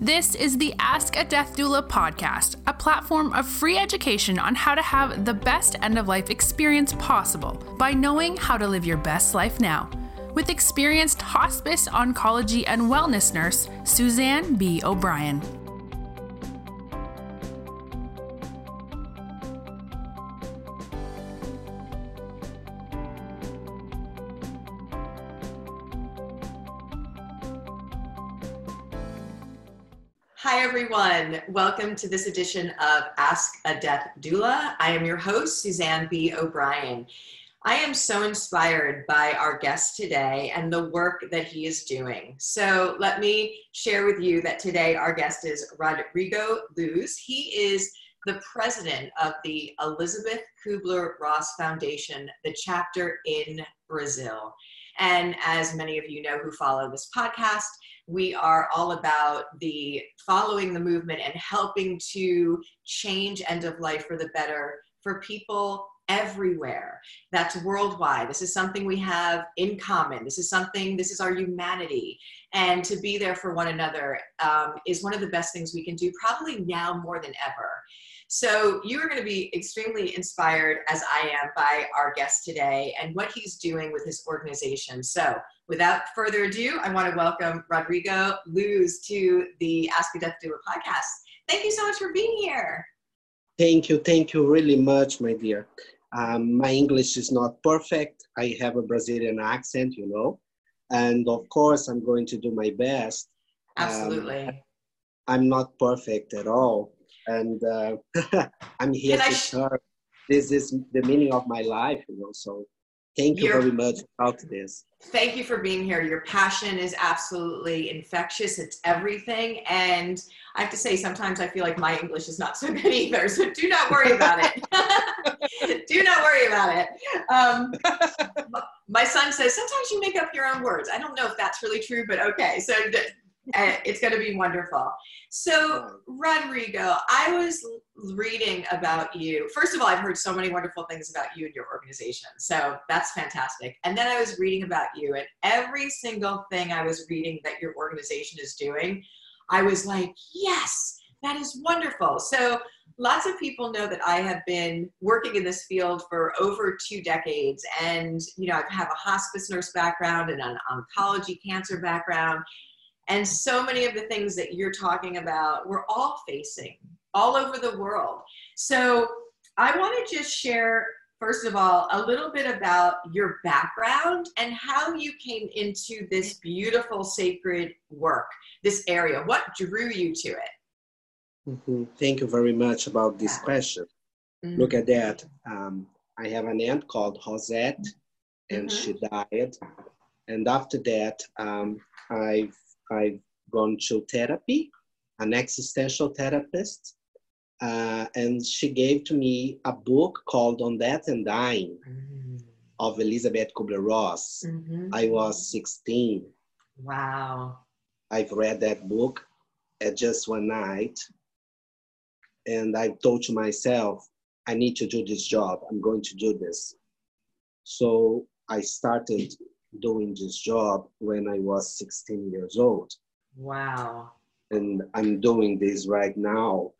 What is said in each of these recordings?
This is the Ask a Death Doula podcast, a platform of free education on how to have the best end of life experience possible by knowing how to live your best life now. With experienced hospice, oncology, and wellness nurse, Suzanne B. O'Brien. Everyone. Welcome to this edition of Ask a Death Doula. I am your host, Suzanne B. O'Brien. I am so inspired by our guest today and the work that he is doing. So, let me share with you that today our guest is Rodrigo Luz. He is the president of the Elizabeth Kubler Ross Foundation, the chapter in Brazil. And as many of you know who follow this podcast, we are all about the following the movement and helping to change end of life for the better for people everywhere. That's worldwide. This is something we have in common. This is something, this is our humanity. And to be there for one another um, is one of the best things we can do, probably now more than ever. So you are going to be extremely inspired, as I am, by our guest today and what he's doing with his organization. So without further ado, I want to welcome Rodrigo Luz to the Ask a Death Doula podcast. Thank you so much for being here. Thank you. Thank you really much, my dear. Um, my English is not perfect. I have a Brazilian accent, you know, and of course, I'm going to do my best. Absolutely. Um, I'm not perfect at all, and uh, I'm here Can to sh- serve. This is the meaning of my life, you know. So, thank you You're- very much about this. Thank you for being here. Your passion is absolutely infectious. It's everything. And I have to say, sometimes I feel like my English is not so good either. So do not worry about it. do not worry about it. Um, my son says, sometimes you make up your own words. I don't know if that's really true, but okay. So it's going to be wonderful. So, Rodrigo, I was reading about you. First of all, I've heard so many wonderful things about you and your organization. So that's fantastic. And then I was reading about you, and every single thing I was reading that your organization is doing, I was like, yes, that is wonderful. So lots of people know that I have been working in this field for over two decades. And, you know, I have a hospice nurse background and an oncology cancer background. And so many of the things that you're talking about, we're all facing all over the world. So I want to just share, first of all, a little bit about your background and how you came into this beautiful sacred work, this area. What drew you to it? Mhm. Thank you very much about this Yeah. question. Mhm. Look at that. Um, I have an aunt called Rosette, and Mhm. she died. And after that, um, I've I've gone to therapy, an existential therapist, uh, and she gave to me a book called On Death and Dying of Elizabeth Kubler-Ross. Mhm. I was 16. Wow. I've read that book at just one night, and I told to myself, I need to do this job. I'm going to do this. So I started doing this job when I was 16 years old, Wow. and I'm doing this right now.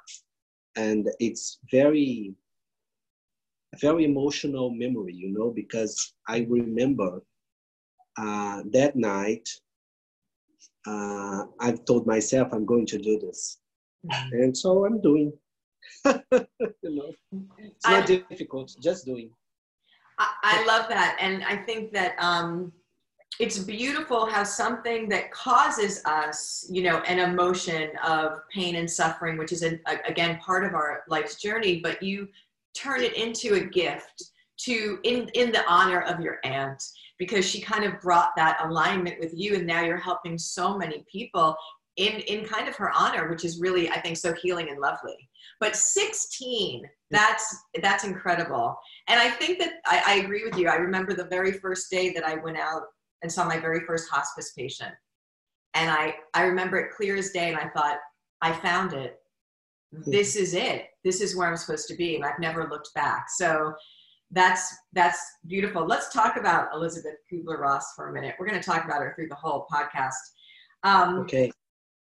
And it's very, very emotional memory, you know, because I remember uh, that night. Uh, I've told myself I'm going to do this, Mhm. and so I'm doing. you know, it's not difficult, just doing. I, I love that. And I think that um, it's beautiful how something that causes us, you know, an emotion of pain and suffering, which is, a, a- again, part of our life's journey, but you turn it into a gift to in in the honor of your aunt because she kind of brought that alignment with you and now you're helping so many people in in kind of her honor which is really i think so healing and lovely but 16 that's that's incredible and I think that I, I agree with you. I remember the very first day that I went out and saw my very first hospice patient. And I, I remember it clear as day, and I thought, I found it. This is it. This is where I'm supposed to be. And I've never looked back. So that's that's beautiful. Let's talk about Elizabeth Kubler Ross for a minute. We're going to talk about her through the whole podcast. Um, Okay.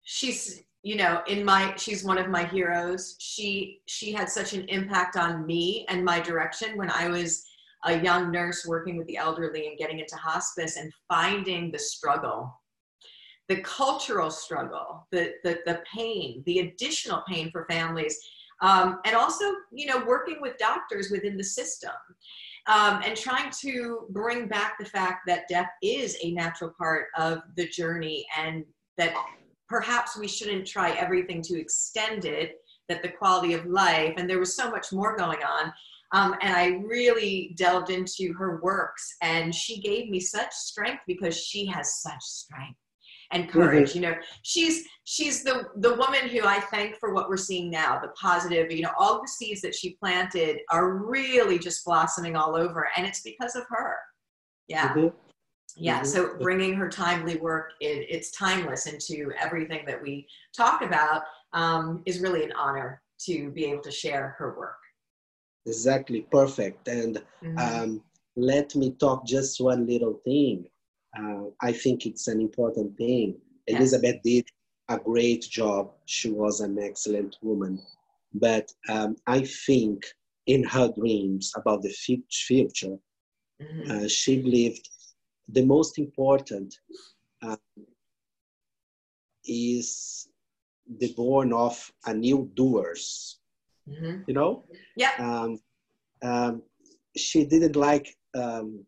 she's you know in my she's one of my heroes she she had such an impact on me and my direction when i was a young nurse working with the elderly and getting into hospice and finding the struggle. The cultural struggle the the, the pain the additional pain for families um, and also you know working with doctors within the system um, and trying to bring back the fact that death is a natural part of the journey and that perhaps we shouldn't try everything to extend it that the quality of life and there was so much more going on um, and i really delved into her works and she gave me such strength because she has such strength and courage mm-hmm. you know she's she's the the woman who i thank for what we're seeing now the positive you know all the seeds that she planted are really just blossoming all over and it's because of her yeah mm-hmm. yeah mm-hmm. so bringing her timely work it, it's timeless into everything that we talk about um, is really an honor to be able to share her work exactly perfect and mm-hmm. um, let me talk just one little thing uh, I think it's an important thing. Yes. Elizabeth did a great job. She was an excellent woman. But um, I think in her dreams about the future, mm-hmm. uh, she believed the most important uh, is the born of a new doers. Mm-hmm. You know? Yeah. Um, um, she didn't like um,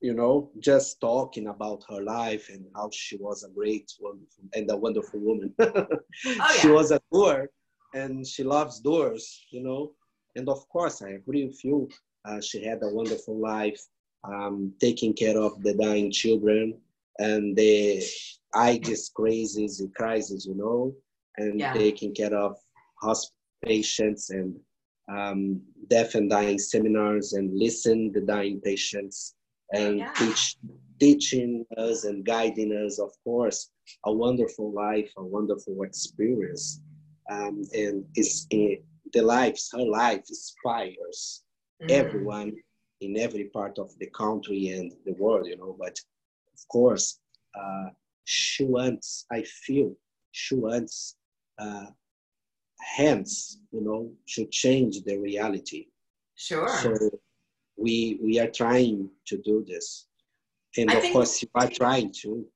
you know, just talking about her life and how she was a great, wonderful, and a wonderful woman. oh, yeah. She was a doer, and she loves doors, you know. And of course, I agree with you. Uh, she had a wonderful life, um, taking care of the dying children and the AIDS crisis, crisis, you know, and yeah. taking care of hospital patients and um, deaf and dying seminars and listen the dying patients and yeah. teach, teaching us and guiding us, of course, a wonderful life, a wonderful experience. Um, and it's in the lives, her life inspires mm. everyone in every part of the country and the world, you know. But of course, uh, she wants, I feel, she wants uh, hands, you know, to change the reality. Sure. So we we are trying to do this. And I of course you are trying to.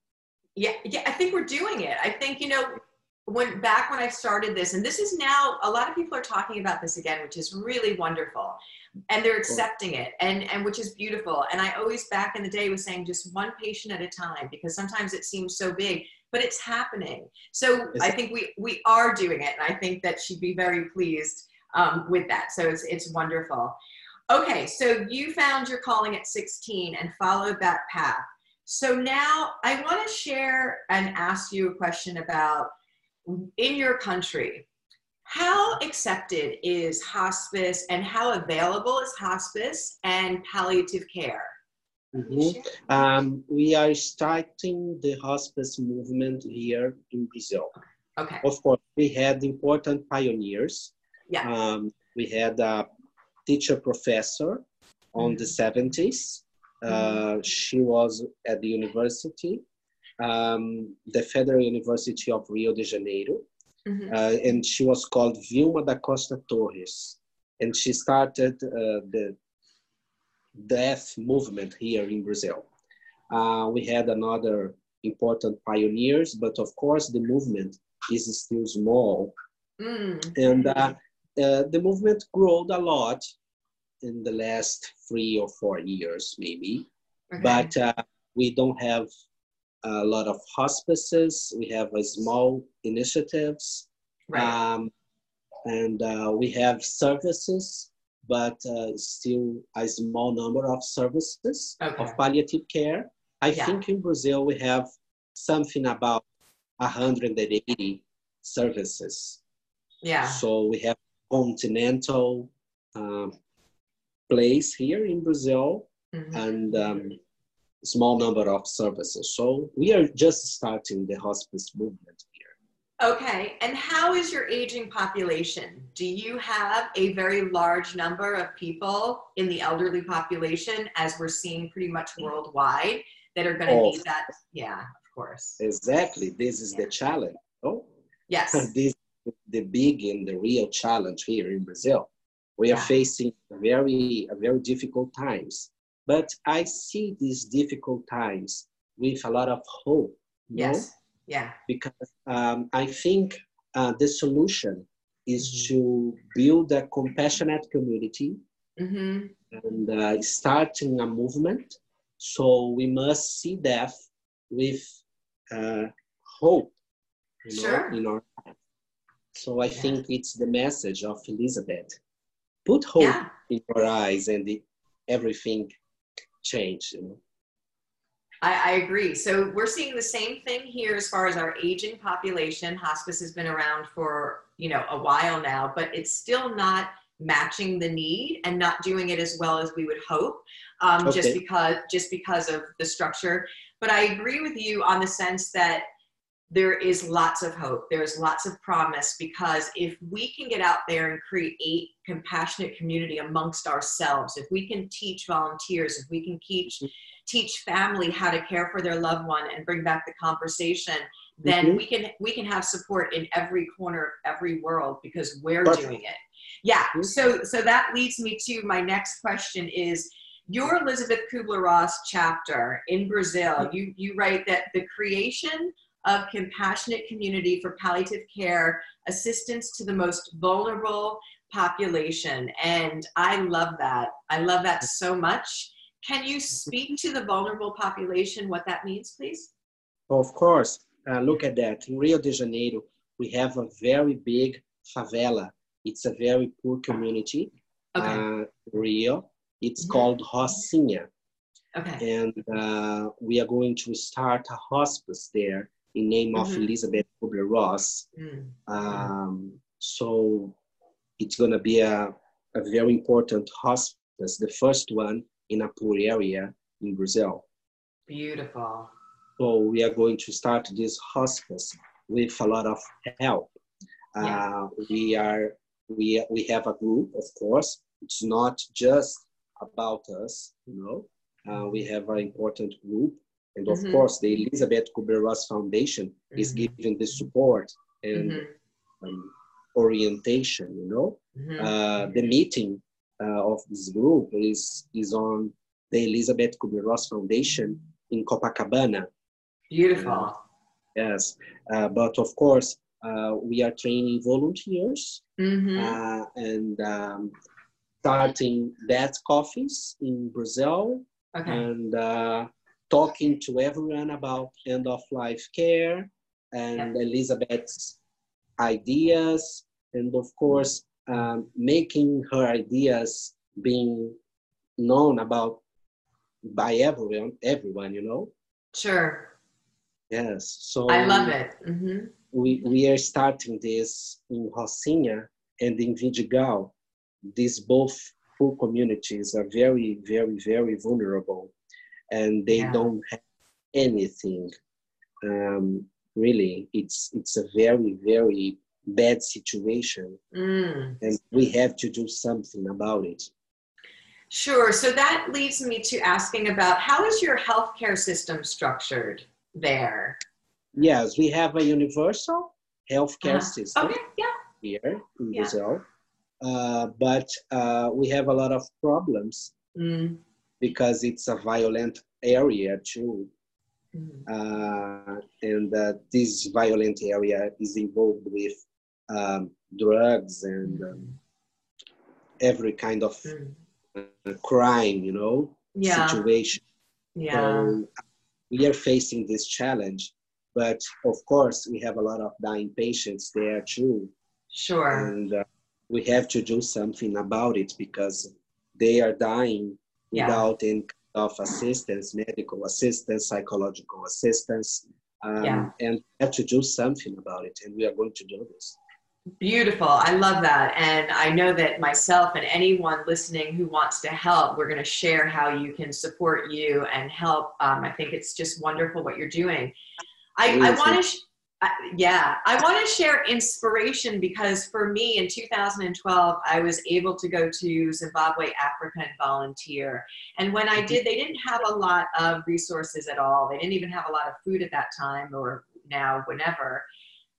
Yeah yeah i think we're doing it. I think you know when back when i started this and this is now a lot of people are talking about this again which is really wonderful. And they're accepting it and and which is beautiful. And i always back in the day was saying just one patient at a time because sometimes it seems so big but it's happening so i think we we are doing it and i think that she'd be very pleased um, with that so it's it's wonderful Okay, so you found your calling at 16 and followed that path. So now I want to share and ask you a question about in your country, how accepted is hospice and how available is hospice and palliative care? Mm-hmm. Um, we are starting the hospice movement here in Brazil. Okay. Of course, we had important pioneers. Yeah. Um, we had a teacher professor on the 70s. Mm-hmm. Uh, she was at the university, um, the Federal University of Rio de Janeiro, mm-hmm. uh, and she was called Vilma da Costa Torres. And she started uh, the death movement here in Brazil. Uh, we had another important pioneers, but of course the movement is still small. Mm. And uh, uh, the movement grew a lot in the last three or four years, maybe. Okay. But uh, we don't have a lot of hospices. We have a small initiatives, right. um, and uh, we have services, but uh, still a small number of services okay. of palliative care. I yeah. think in Brazil we have something about 180 services. Yeah. So we have continental um, place here in Brazil mm-hmm. and um, small number of services. So we are just starting the hospice movement. Okay, and how is your aging population? Do you have a very large number of people in the elderly population, as we're seeing pretty much worldwide, that are going to oh, need that? Yeah, of course. Exactly. This is yeah. the challenge. Oh, Yes. this is the big and the real challenge here in Brazil. We are Yeah. facing very very difficult times, but I see these difficult times with a lot of hope. know? Yeah. because um, I think uh, the solution is to build a compassionate community Mm-hmm. and uh, starting a movement. So we must see death with uh, hope you know, Sure. in our life. So I Yeah. think it's the message of Elizabeth. Put hope Yeah. in your eyes and the, everything change. You know? I, I agree. So we're seeing the same thing here as far as our aging population. Hospice has been around for you know a while now, but it's still not matching the need and not doing it as well as we would hope, um, just because just because of the structure. But I agree with you on the sense that there is lots of hope. There's lots of promise because if we can get out there and create compassionate community amongst ourselves, if we can teach volunteers, if we can teach teach family how to care for their loved one and bring back the conversation, then Mhm. we can we can have support in every corner of every world because we're Perfect. doing it. Yeah. Mhm. So so that leads me to my next question is your Elizabeth Kubler-Ross chapter in Brazil, you, you write that the creation of compassionate community for palliative care, assistance to the most vulnerable population. And I love that. I love that so much. Can you speak to the vulnerable population, what that means, please? Of course, uh, look at that. In Rio de Janeiro, we have a very big favela. It's a very poor community. Okay. Uh, Rio. It's Mhm. called Rocinha. Okay. And uh, we are going to start a hospice there in name of Mhm. Elizabeth Kubler-Ross. Mm. Um, so it's going to be a, a very important hospice, the first one in a poor area in Brazil. Beautiful. So we are going to start this hospice with a lot of help. Yeah. Uh, we are we we have a group, of course. It's not just about us, you know. Uh, we have an important group, and of Mhm. course, the Elizabeth Kubler-Ross Foundation is Mhm. giving the support and Mhm. um, orientation. You know, Mhm. uh, the meeting uh, of this group is is on the Elizabeth Kubler-Ross Foundation in Copacabana. Beautiful. Yes, uh, but of course, uh, we are training volunteers hmm uh, and um, starting that coffees in Brazil okay. and uh, talking to everyone about end of life care and Elizabeth's ideas, and of course, um, making her ideas being known about by everyone, everyone, you know. Sure. Yes, so I love it. hmm we, we are starting this in Rocinha and in Vidigal. These both poor communities are very, very, very vulnerable and they Yeah. don't have anything. Um, really, it's, it's a very, very bad situation Mm. and we have to do something about it. Sure. So that leads me to asking about how is your healthcare system structured there? Yes, we have a universal healthcare Uh-huh. system. Okay. Yeah. here in Yeah. Brazil, uh, but uh, we have a lot of problems Mm. Because it's a violent area too, Mm. uh, and uh, this violent area is involved with um, drugs and um, every kind of Mm. uh, crime, you know, Yeah. situation. Yeah. So we are facing this challenge, but of course we have a lot of dying patients there too. Sure. and uh, we have to do something about it because they are dying Yeah. without any kind of assistance, medical assistance, psychological assistance, um, Yeah. and have to do something about it, and we are going to do this. Beautiful. I love that. And I know that myself and anyone listening who wants to help, we're going to share how you can support you and help. Um, I think it's just wonderful what you're doing. I, I want to, sh- I, yeah, I want to share inspiration because for me in 2012, I was able to go to Zimbabwe, Africa and volunteer. And when I mm-hmm. did, they didn't have a lot of resources at all. They didn't even have a lot of food at that time or now, whenever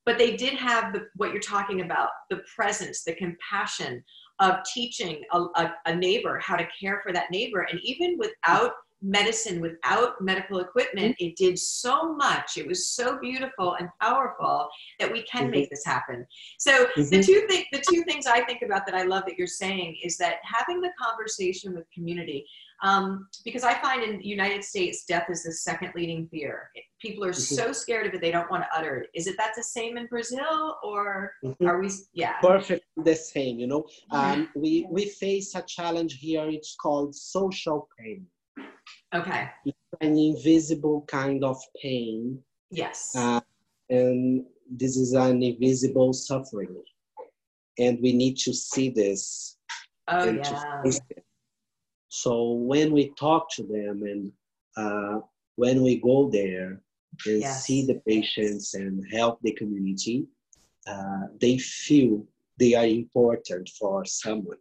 but they did have the, what you're talking about the presence, the compassion of teaching a, a, a neighbor how to care for that neighbor. And even without medicine without medical equipment. It did so much. It was so beautiful and powerful that we can make this happen. So the Mhm. two things the two things i think about that i love that you're saying is that having the conversation with community um, because i find in the united states death is the second leading fear. People are Mhm. so scared of it they don't want to utter it. Is it that the same in brazil or Mhm. are we yeah. Perfect the same you know? Mhm. um, we we face a challenge here it's called social pain okay. An invisible kind of pain. Yes. Uh, and this is an invisible suffering. And we need to see this oh yeah. so when we talk to them and uh, when we go there and Yes. see the patients and help the community uh, they feel they are important for someone.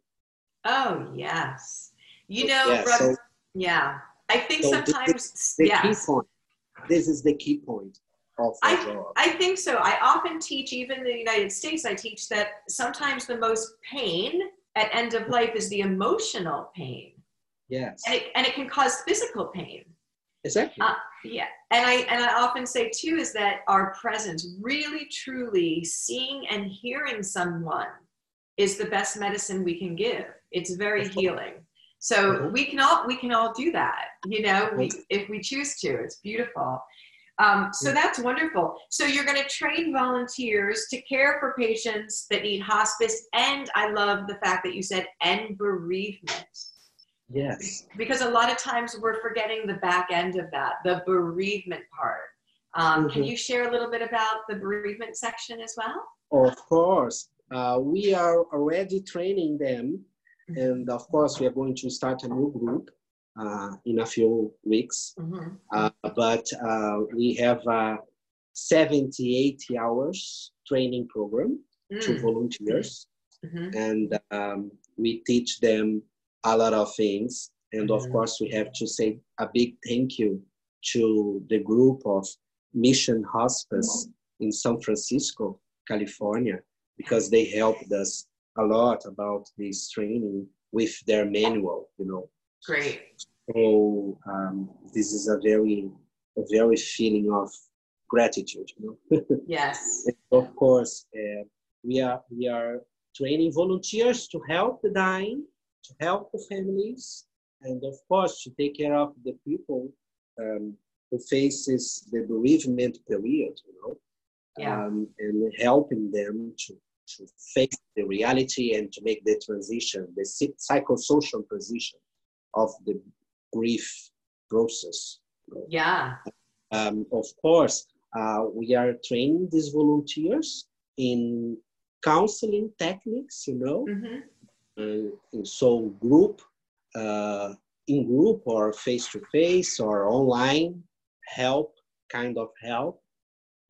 Oh yes. You know, Yeah, so- yeah. I think So sometimes the key yes. point this is the key point of the I, job I think so. I often teach, even in the United States, I teach that sometimes the most pain at end of life is the emotional pain. yes And it, and it can cause physical pain. exactly Uh, yeah. And I and I often say too is that our presence, really truly seeing and hearing someone is the best medicine we can give. It's very healing. So Mhm. we can all we can all do that, you know, we, if we choose to. It's beautiful. Um, so that's wonderful. So you're going to train volunteers to care for patients that need hospice, and I love the fact that you said and bereavement yes because a lot of times we're forgetting the back end of that, the bereavement part. Um, Can Mhm. you share a little bit about the bereavement section as well? Of course, uh, we are already training them, and of course, we are going to start a new group uh, in a few weeks. Mhm. Uh, but uh, we have a 70, 80 hours training program to Mm. volunteers, Mhm. and um, we teach them a lot of things. And of Mhm. course, we have to say a big thank you to the group of Mission Hospice in San Francisco, California, because they helped us a lot about this training with their manual, you know. Great. So um, this is a very, a very feeling of gratitude, you know. Yes. Of course, uh, we are we are training volunteers to help the dying, to help the families, and of course to take care of the people um, who faces the bereavement period, you know, Yeah. um, and helping them to to face the reality and to make the transition, the psychosocial transition of the grief process. Yeah. Um, of course, uh, we are training these volunteers in counseling techniques, you know, hmm uh, so group, uh, in group or face to face or online help, kind of help.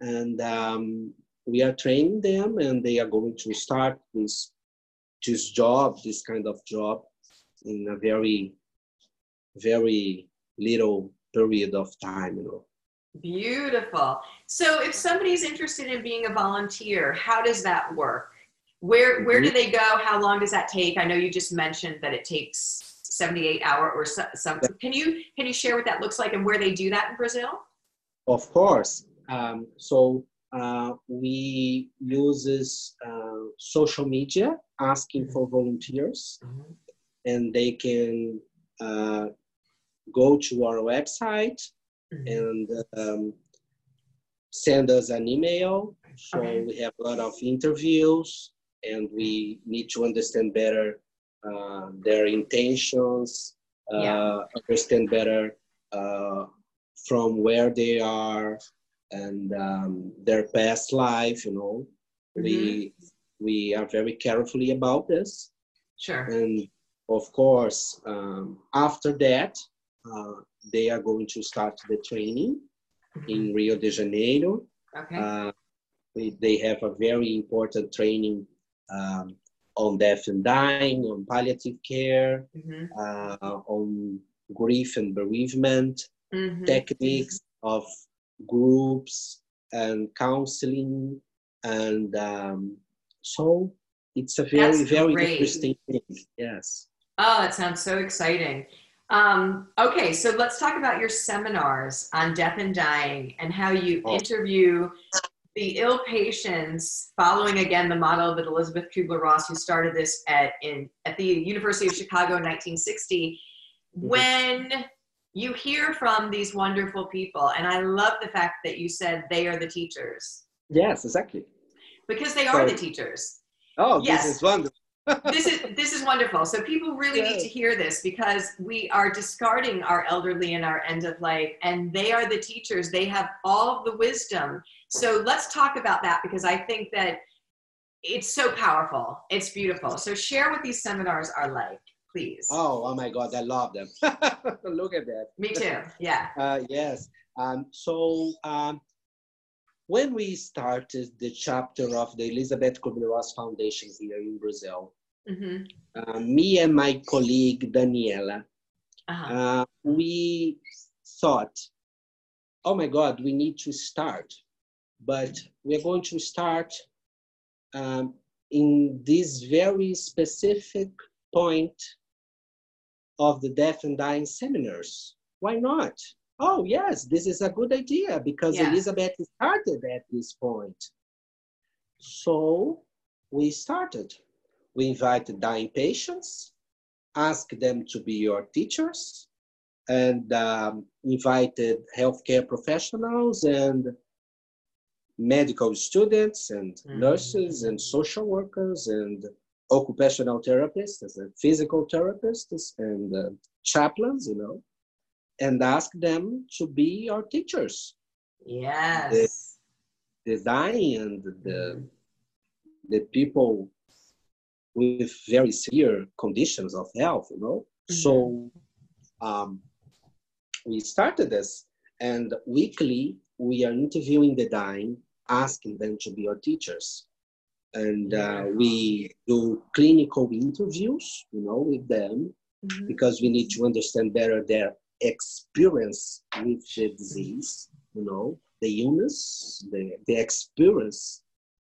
And um, we are training them and they are going to start this, this job, this kind of job in a very, very little period of time, you know. Beautiful. So if somebody's interested in being a volunteer, how does that work? Where where do they go? How long does that take? I know you just mentioned that it takes 78 hour or so, some can you can you share what that looks like and where they do that in Brazil? Of course. Um, so uh, we uses uh, social media asking for volunteers, and they can uh, go to our website and um, send us an email. So Okay. we have a lot of interviews, and we need to understand better uh, their intentions, uh, Yeah. understand better uh, from where they are and um, their past life. You know, we we are very carefully about this. Sure. And of course, um, after that, uh, they are going to start the training in Rio de Janeiro. Okay. Uh, we, they have a very important training um, on death and dying, on palliative care, Mhm. uh, on grief and bereavement, Mhm. techniques of groups and counseling and um, so it's a very That's very great. interesting thing. Yes. Oh, that sounds so exciting. Um, okay, so let's talk about your seminars on death and dying and how you Oh. interview the ill patients, following again the model that Elizabeth Kubler Ross, who started this at in at the University of Chicago in 1960. Mm-hmm. When you hear from these wonderful people, and I love the fact that you said they are the teachers Yes, exactly. because they are the teachers Oh, Yes. this is wonderful. this is this is wonderful. So people really need to hear this because we are discarding our elderly in our end of life, and they are the teachers. They have all the wisdom. So let's talk about that because I think that it's so powerful. It's beautiful. So share what these seminars are like, please. Oh, oh my God, I love them. Look at that. Me too. Yeah. Uh, yes. Um, so um, when we started the chapter of the Elizabeth Kubler-Ross Foundation here in Brazil, hmm uh, me and my colleague Daniela, Uh-huh. uh, we thought, oh my God, we need to start, but we're going to start um, in this very specific point of the deaf and dying seminars. Why not? Oh, yes, this is a good idea because Yeah. Elizabeth started at this point. So we started. We invited dying patients, asked them to be your teachers, and um, invited healthcare professionals and medical students and Mhm. nurses and social workers and occupational therapists as a physical therapists and uh, chaplains, you know, and ask them to be our teachers. Yes. The dying and the, the people with very severe conditions of health, you know. So um, we started this, and weekly we are interviewing the dying, asking them to be our teachers. And uh, we do clinical interviews, you know, with them Mhm. because we need to understand better their experience with the disease, you know, the illness, the, the experience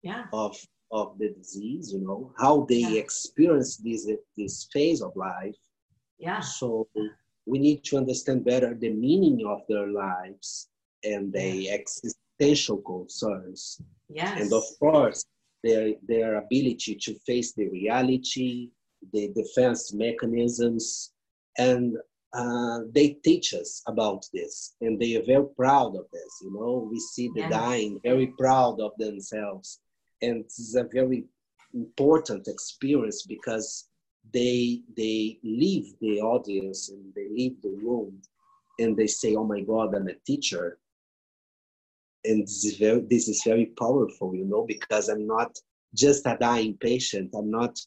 Yeah. of of the disease, you know, how they Yeah. experience this this phase of life. Yeah. So we need to understand better the meaning of their lives and the existential concerns, Yes. and of course their their ability to face the reality, the defense mechanisms, and uh, they teach us about this, and they are very proud of this. You know, we see the Yes. dying very proud of themselves, and it's a very important experience because they they leave the audience and they leave the room, and they say, "Oh my God, I'm a teacher." And this is very this is very powerful, you know, because I'm not just a dying patient. I'm not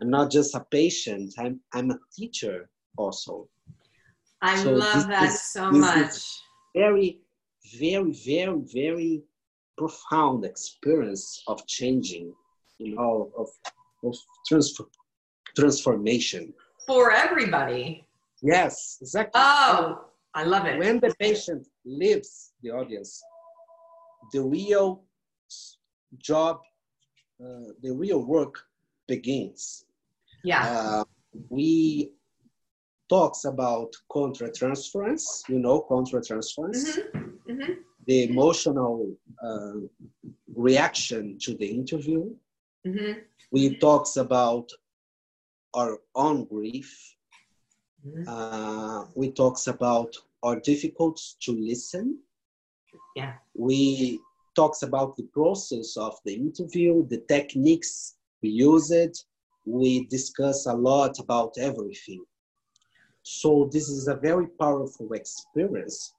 I'm not just a patient. I'm I'm a teacher also. I So love that is- so much. Very, very, very, very profound experience of changing, you know, of of transfer, transformation. For everybody. Yes, exactly. Oh, I love it. when the patient leaves the audience, the real job, uh, the real work begins. Yeah. Uh, we talks about contra-transference, you know, contra-transference, Mhm, mhm. the emotional uh, reaction to the interview. Mhm, We talks about our own grief. mhm. Uh, we talks about our difficulties to listen. Yeah. We talks about the process of the interview, the techniques we use it. We discuss a lot about everything. So this is a very powerful experience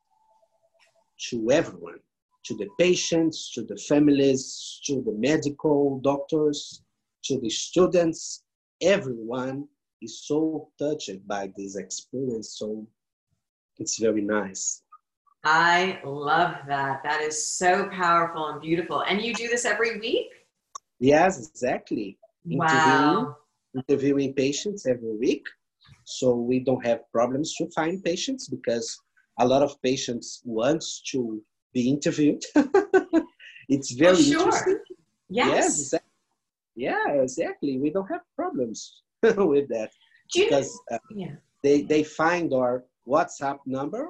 to everyone, to the patients, to the families, to the medical doctors, to the students. Everyone is so touched by this experience. So it's very nice. I love that. That is so powerful and beautiful. And you do this every week? Yes, exactly. Wow. Interviewing patients every week. So we don't have problems to find patients because a lot of patients want to be interviewed. it's very Oh, sure. interesting. Yes. yes exactly. yeah exactly we don't have problems with that Do because uh, yeah. they they find our whatsapp number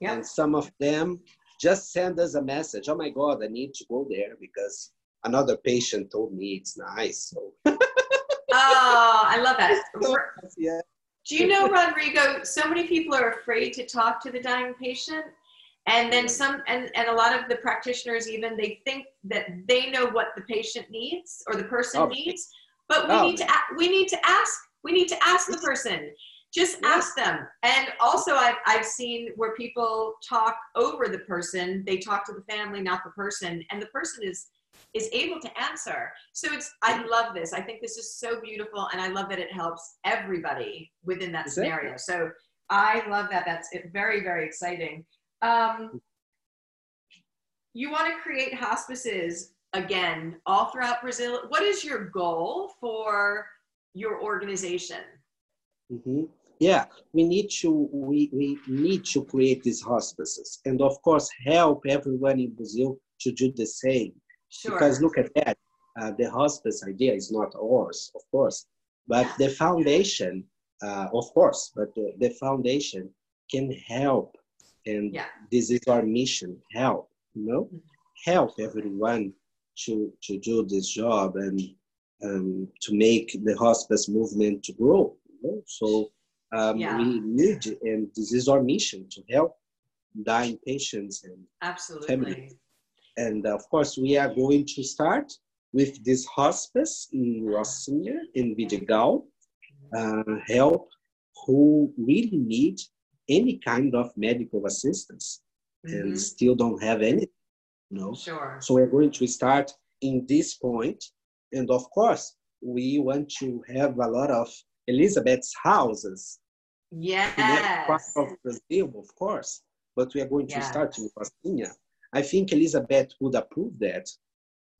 Yep. and some of them just send us a message oh my god i need to go there because another patient told me it's nice so Oh, I love that. yeah Do you know, Rodrigo, so many people are afraid to talk to the dying patient. And then mm-hmm. some, and, and a lot of the practitioners even, they think that they know what the patient needs or the person Oh. needs, but we Oh. need to, we need to ask, we need to ask the person. Just Yeah. ask them. And also I've, I've seen where people talk over the person. They talk to the family, not the person. And the person is, is able to answer. So it's, I love this. I think this is so beautiful. And I love that it helps everybody within that Exactly. scenario. So I love that. That's it, very, very exciting. Um, you want to create hospices again all throughout Brazil. What is your goal for your organization? hmm Yeah, we need to we, we need to create these hospices, and of course help everyone in Brazil to do the same. Sure. Because look at that, uh, the hospice idea is not ours, of course, but the foundation, uh, of course, but the, the foundation can help, and Yeah. this is our mission: help. You know, help everyone to to do this job and um, to make the hospice movement to grow. You know? So um, Yeah. we need, and this is our mission to help dying patients and Absolutely. and of course, we are going to start with this hospice in Rocinha, in Vidigal, uh, help who really need any kind of medical assistance and Mhm. still don't have any, you know. Sure. So we're going to start in this point, and of course, we want to have a lot of Elizabeth's houses in every part Yes. of Brazil, of course, but we are going to Yeah. start in Rocinha. I think Elizabeth would approve that.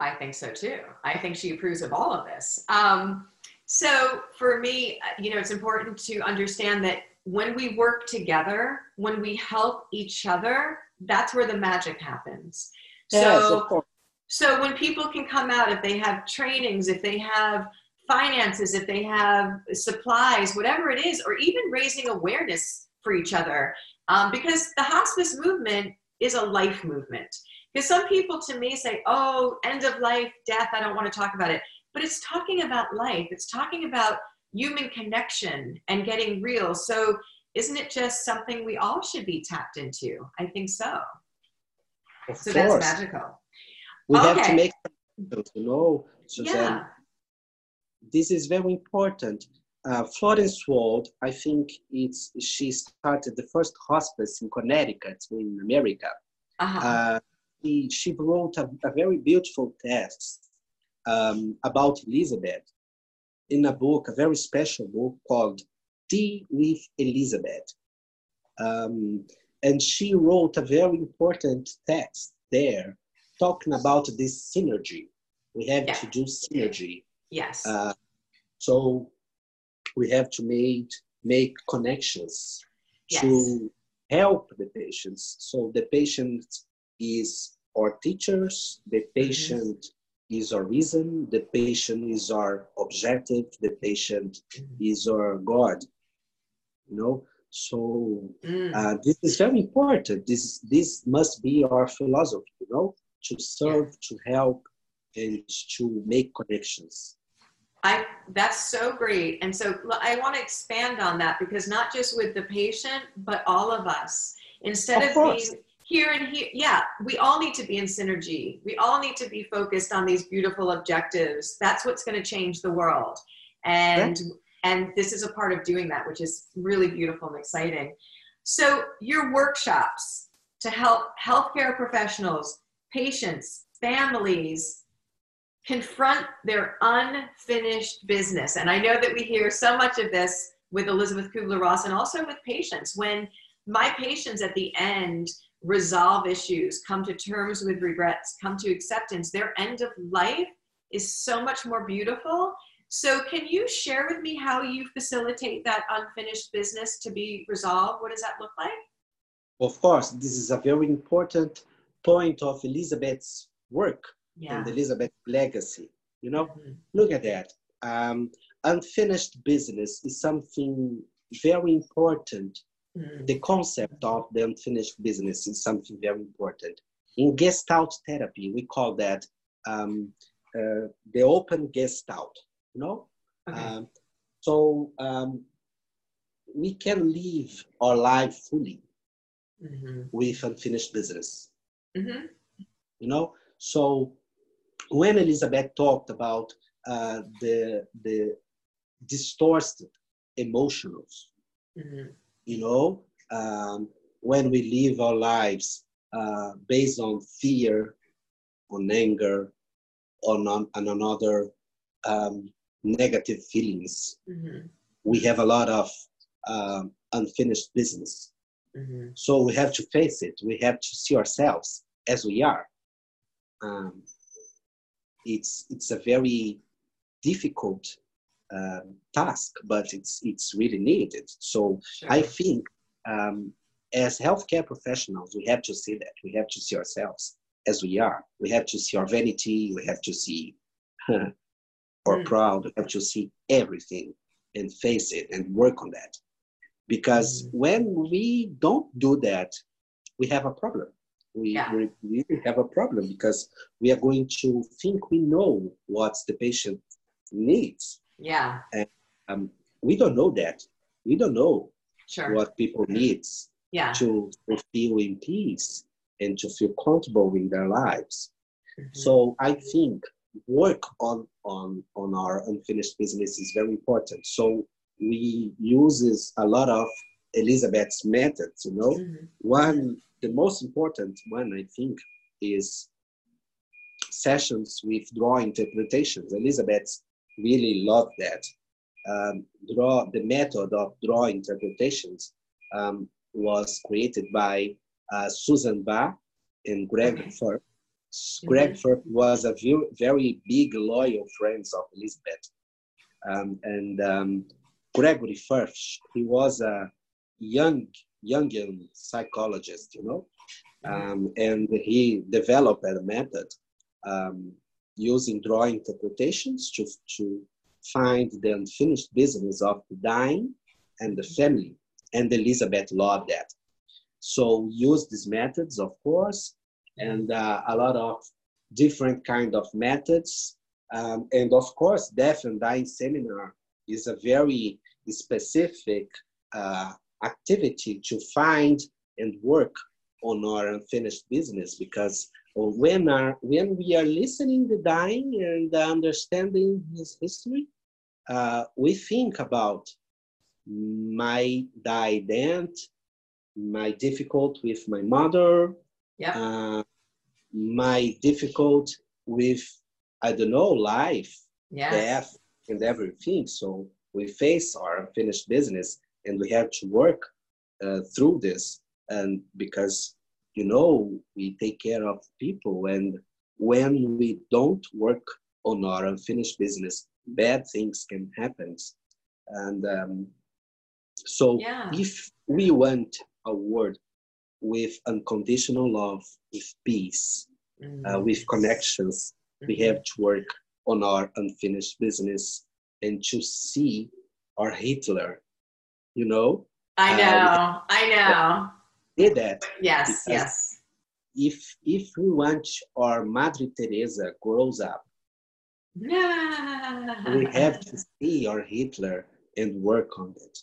I think so too. I think she approves of all of this. Um, so for me, uh, you know, it's important to understand that when we work together, when we help each other, that's where the magic happens. yes, So of course. So when people can come out, if they have trainings, if they have finances, if they have supplies, whatever it is, or even raising awareness for each other, um, because the hospice movement is a life movement. Because some people to me say, oh, end of life, death, I don't want to talk about it. But it's talking about life, it's talking about human connection and getting real. So isn't it just something we all should be tapped into? I think so. Of So that's magical. we have to Okay. make, you know, Suzanne, Yeah. This is very important. Uh, Florence Wald, I think it's she started the first hospice in Connecticut in America. Uh-huh. Uh, he, she wrote a, a very beautiful text um, about Elizabeth in a book, a very special book called Tea with Elizabeth. Um, and she wrote a very important text there talking about this synergy. We have Yeah. to do synergy. Yes. Uh, so we have to make, make connections Yes. to help the patients. So the patient is our teachers, the patient is our reason, the patient is our objective, the patient is our God. You know, so Mm. uh, this is very important. This this must be our philosophy. You know, to serve, to help, and to make connections. I that's so great. And so I want to expand on that because not just with the patient, but all of us. Instead Of of, being here and here, yeah, we all need to be in synergy. We all need to be focused on these beautiful objectives. That's what's going to change the world. And and this is a part of doing that, which is really beautiful and exciting. So your workshops to help healthcare professionals, patients, families, confront their unfinished business. And I know that we hear so much of this with Elizabeth Kubler Ross and also with patients. When my patients at the end resolve issues, come to terms with regrets, come to acceptance, their end of life is so much more beautiful. So, can you share with me how you facilitate that unfinished business to be resolved? What does that look like? Of course, this is a very important point of Elizabeth's work Yeah. and Elizabeth's legacy. You know, Mhm. look at that. Um, unfinished business is something very important. Mhm. The concept of the unfinished business is something very important. In Gestalt therapy, we call that um, uh, the open Gestalt. You know, Okay. um, so um, we can live our life fully Mhm. with unfinished business. Mhm. you know so when elizabeth talked about uh, the the distorted emotions Mhm. you know um, when we live our lives uh, based on fear on anger on, on, on another um, negative feelings Mhm. we have a lot of um, unfinished business Mhm. so we have to face it. We have to see ourselves as we are. Um, it's it's a very difficult um, task, but it's it's really needed. So Sure. I think um, as healthcare professionals, we have to see that. We have to see ourselves as we are. We have to see our vanity. We have to see our Mm. proud. We have to see everything and face it and work on that. Because Mm. when we don't do that, we have a problem. We, Yeah. we really have a problem because we are going to think we know what the patient needs. yeah. Um, we don't know that. We don't know Sure. what people needs Yeah. to, to feel in peace and to feel comfortable in their lives. Mhm. So I think work on on on our unfinished business is very important. So we uses a lot of Elizabeth's methods. You know, Mhm. one the most important one I think is sessions with draw interpretations. Elizabeth really loved that. Um, draw the method of draw interpretations um, was created by uh, Susan Bach and Greg Okay. Furth. Greg Mhm. Furth was a very, very big loyal friend of Elizabeth. Um, and um, Gregory Furth, he was a young Jungian psychologist, you know, um, and he developed a method um, using draw interpretations to, to find the unfinished business of the dying and the family. And Elizabeth loved that. So use these methods, of course, and uh, a lot of different kind of methods. Um, and of course, Death and Dying Seminar is a very specific uh, activity to find and work on our unfinished business because when, our, when we are listening the dying and understanding his history, uh, we think about my died aunt, my difficult with my mother, Yep. uh, my difficult with I don't know life, yes. death, and everything. So we face our unfinished business, and we have to work uh, through this. And because you know we take care of people, and when we don't work on our unfinished business, bad things can happen. And um, so Yeah. if we want a world with unconditional love, with peace, uh, Mhm. with connections, we Mhm. have to work on our unfinished business and to see our Hitler, you know, I uh, know. I know. did that. Yes. Yes. If if we want our Madre Teresa grows up, we have to see our Hitler and work on it.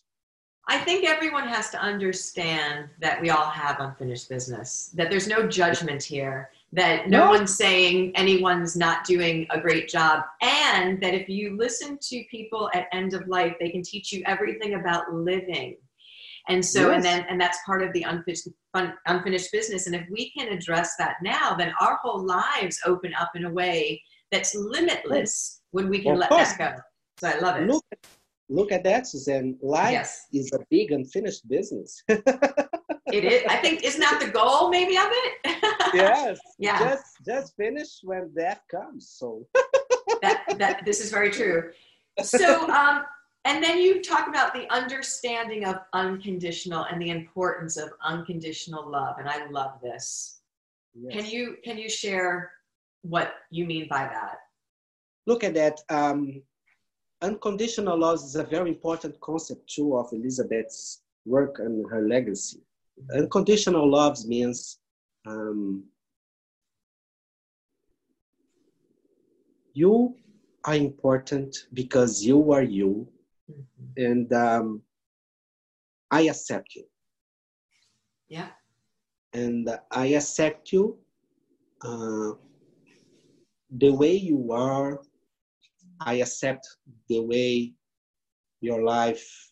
I think everyone has to understand that we all have unfinished business, that there's no judgment here, that no, No. one's saying anyone's not doing a great job, and that if you listen to people at end of life, they can teach you everything about living. And so, and then, and that's part of the unfinished, unfinished business. And if we can address that now, then our whole lives open up in a way that's limitless when we can Of let course. that go. So I love it. Look, look at that, Suzanne. Life Yes. is a big unfinished business. It is. I think isn't that the goal, maybe of it? yes. Yeah. Just just finish when death comes. So that that this is very true. So, um, and then you talk about the understanding of unconditional and the importance of unconditional love, and I love this. yes. Can you can you share what you mean by that. Look at that. Um, unconditional love is a very important concept too of Elizabeth's work and her legacy. Unconditional love means um, you are important because you are you, mm-hmm. and um, I accept you. Yeah. And I accept you uh, the way you are. I accept the way your life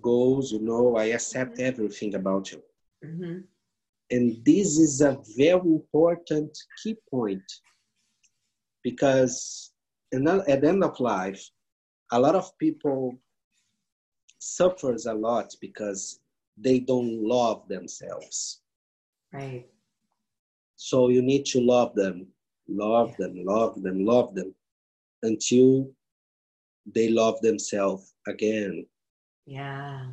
goes, you know, I accept mm-hmm. everything about you. Mm-hmm. And this is a very important key point because at the end of life, a lot of people suffers a lot because they don't love themselves. Right. So you need to love them, love yeah. them, love them, love them until they love themselves again. Yeah.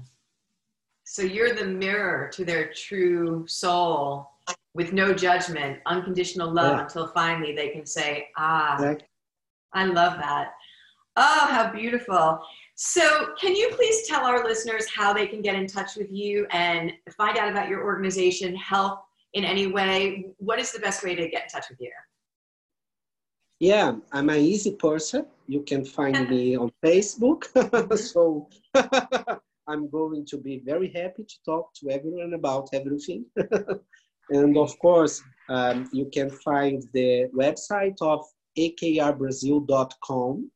So you're the mirror to their true soul with no judgment, unconditional love yeah. until finally they can say, ah, yeah. I love that. Oh, how beautiful. So, can you please tell our listeners how they can get in touch with you and find out about your organization, help in any way? What is the best way to get in touch with you? Yeah, I'm an easy person. You can find me on Facebook. so, I'm going to be very happy to talk to everyone about everything. and of course, um, you can find the website of ekrbrazil.com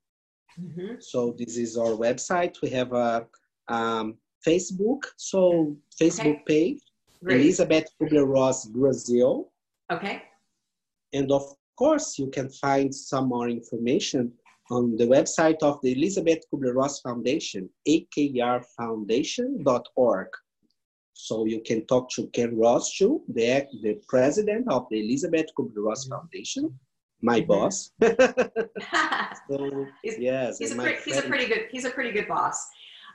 Mm-hmm. So this is our website. We have a um, Facebook, so Facebook okay. page, Great. Elizabeth Kubler-Ross Brazil. Okay. And of course, you can find some more information on the website of the Elizabeth Kubler-Ross Foundation, ekrfoundation.org. So you can talk to Ken Rothschild, the, the president of the Elizabeth Kubler-Ross mm-hmm. Foundation my boss. so, he's, yes, he's a, pretty, he's a pretty good he's a pretty good boss.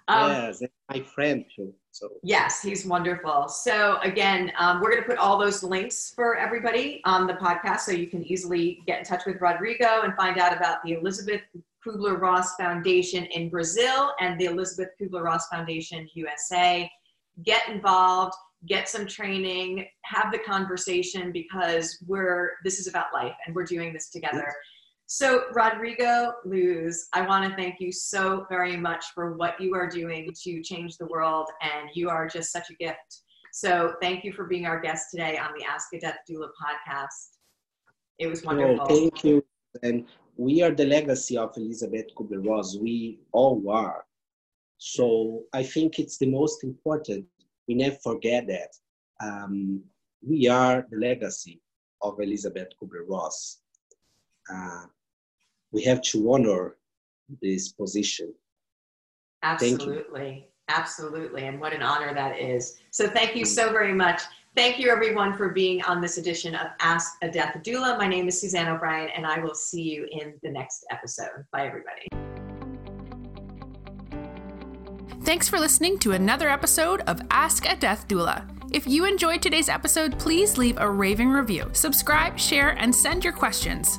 Um, yes, my friend too. So yes, he's wonderful. So again, um, we're going to put all those links for everybody on the podcast, so you can easily get in touch with Rodrigo and find out about the Elizabeth Kubler Ross Foundation in Brazil and the Elizabeth Kubler Ross Foundation USA. Get involved get some training, have the conversation because we're this is about life and we're doing this together. So, Rodrigo Luz, I want to thank you so very much for what you are doing to change the world, and you are just such a gift. So, thank you for being our guest today on the Ask a Death Doula podcast. It was wonderful. Oh, thank you. And we are the legacy of Elizabeth Kubler-Ross. We all are. So, I think it's the most important we never forget that um, we are the legacy of Elizabeth Kubler-Ross. Uh, we have to honor this position. Absolutely. Absolutely. And what an honor that is. So thank you so mm. very much. Thank you, everyone, for being on this edition of Ask a Death Doula. My name is Suzanne O'Brien, and I will see you in the next episode. Bye, everybody. Thanks for listening to another episode of Ask a Death Doula. If you enjoyed today's episode, please leave a raving review, subscribe, share, and send your questions.